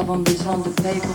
Avons besoin de paix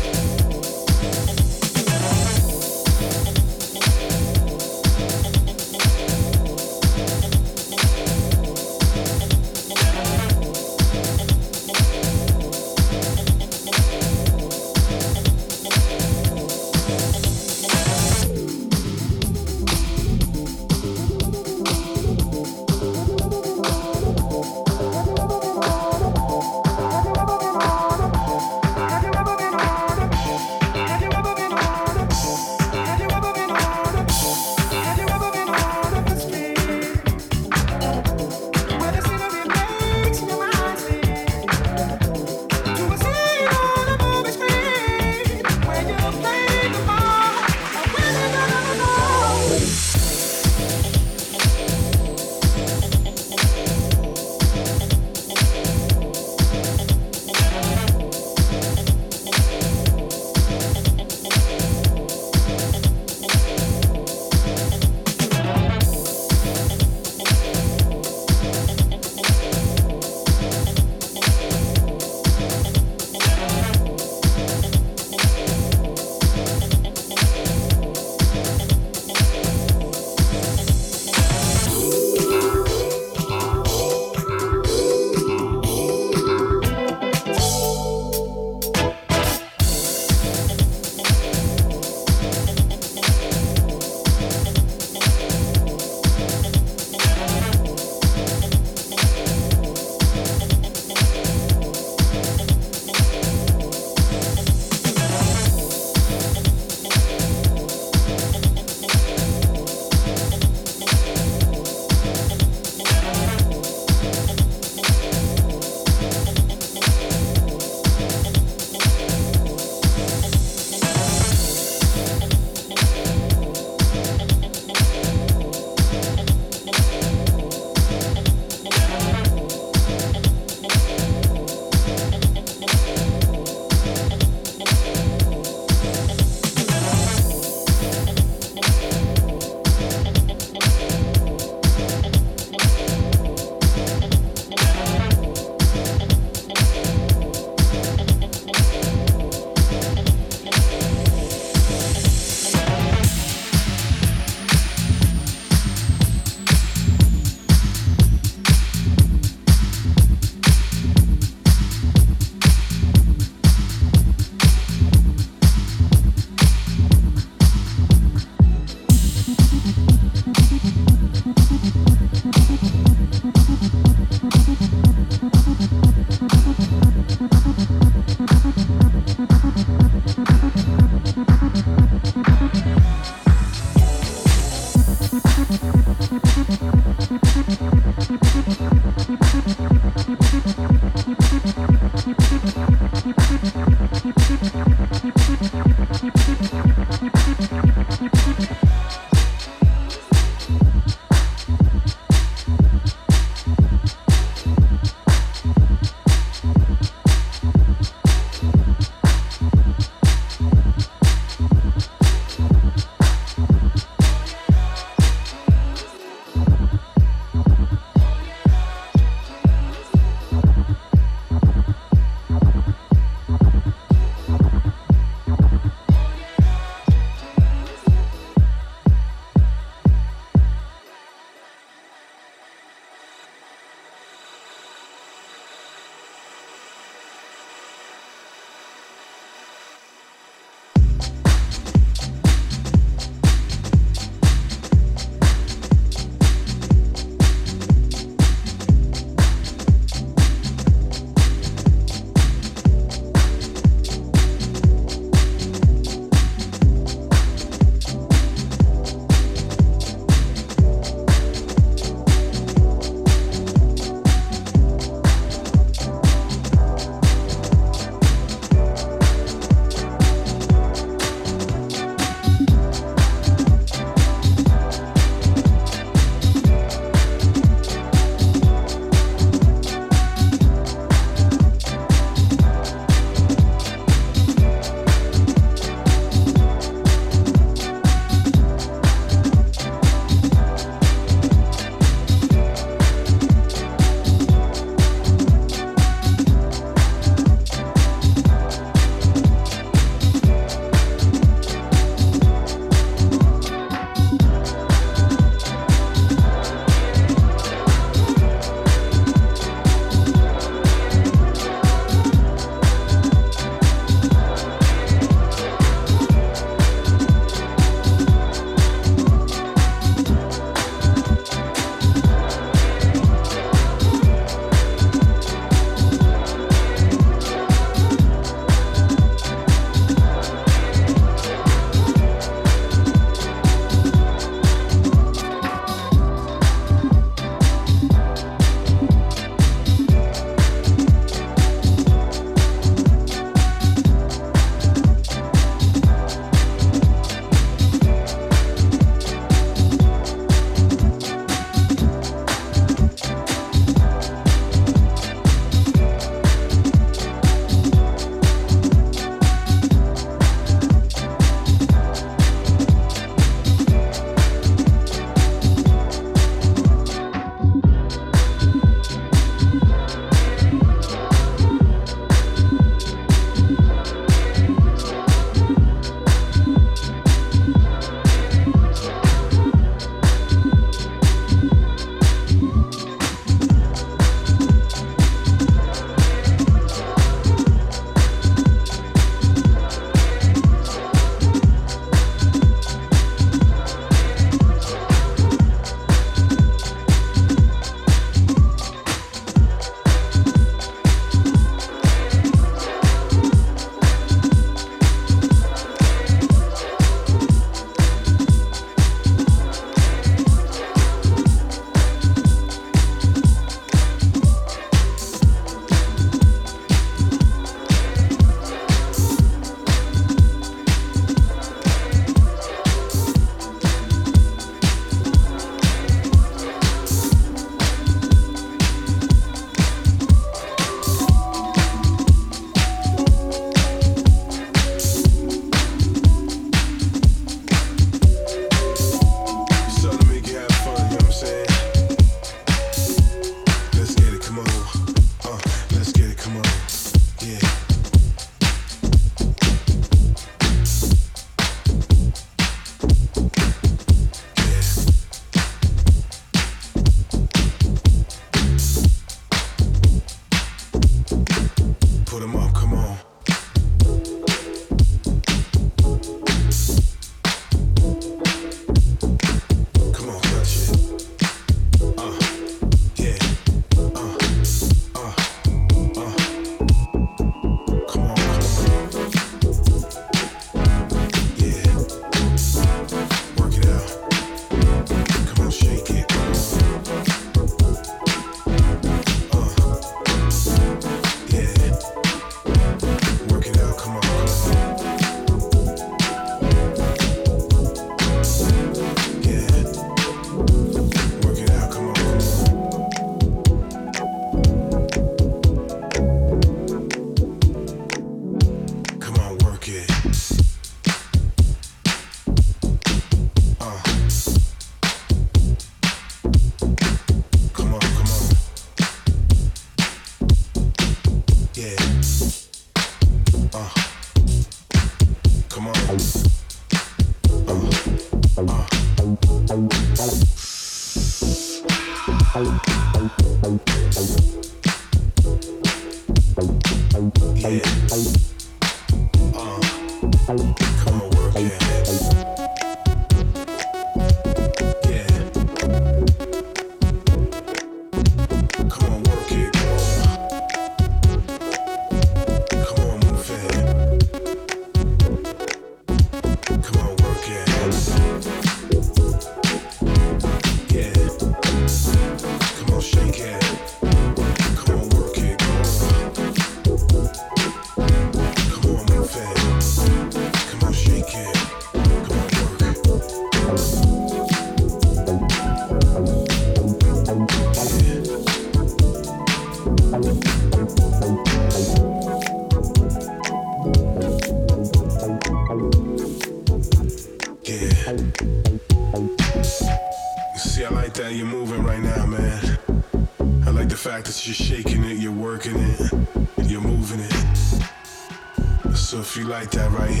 that right here.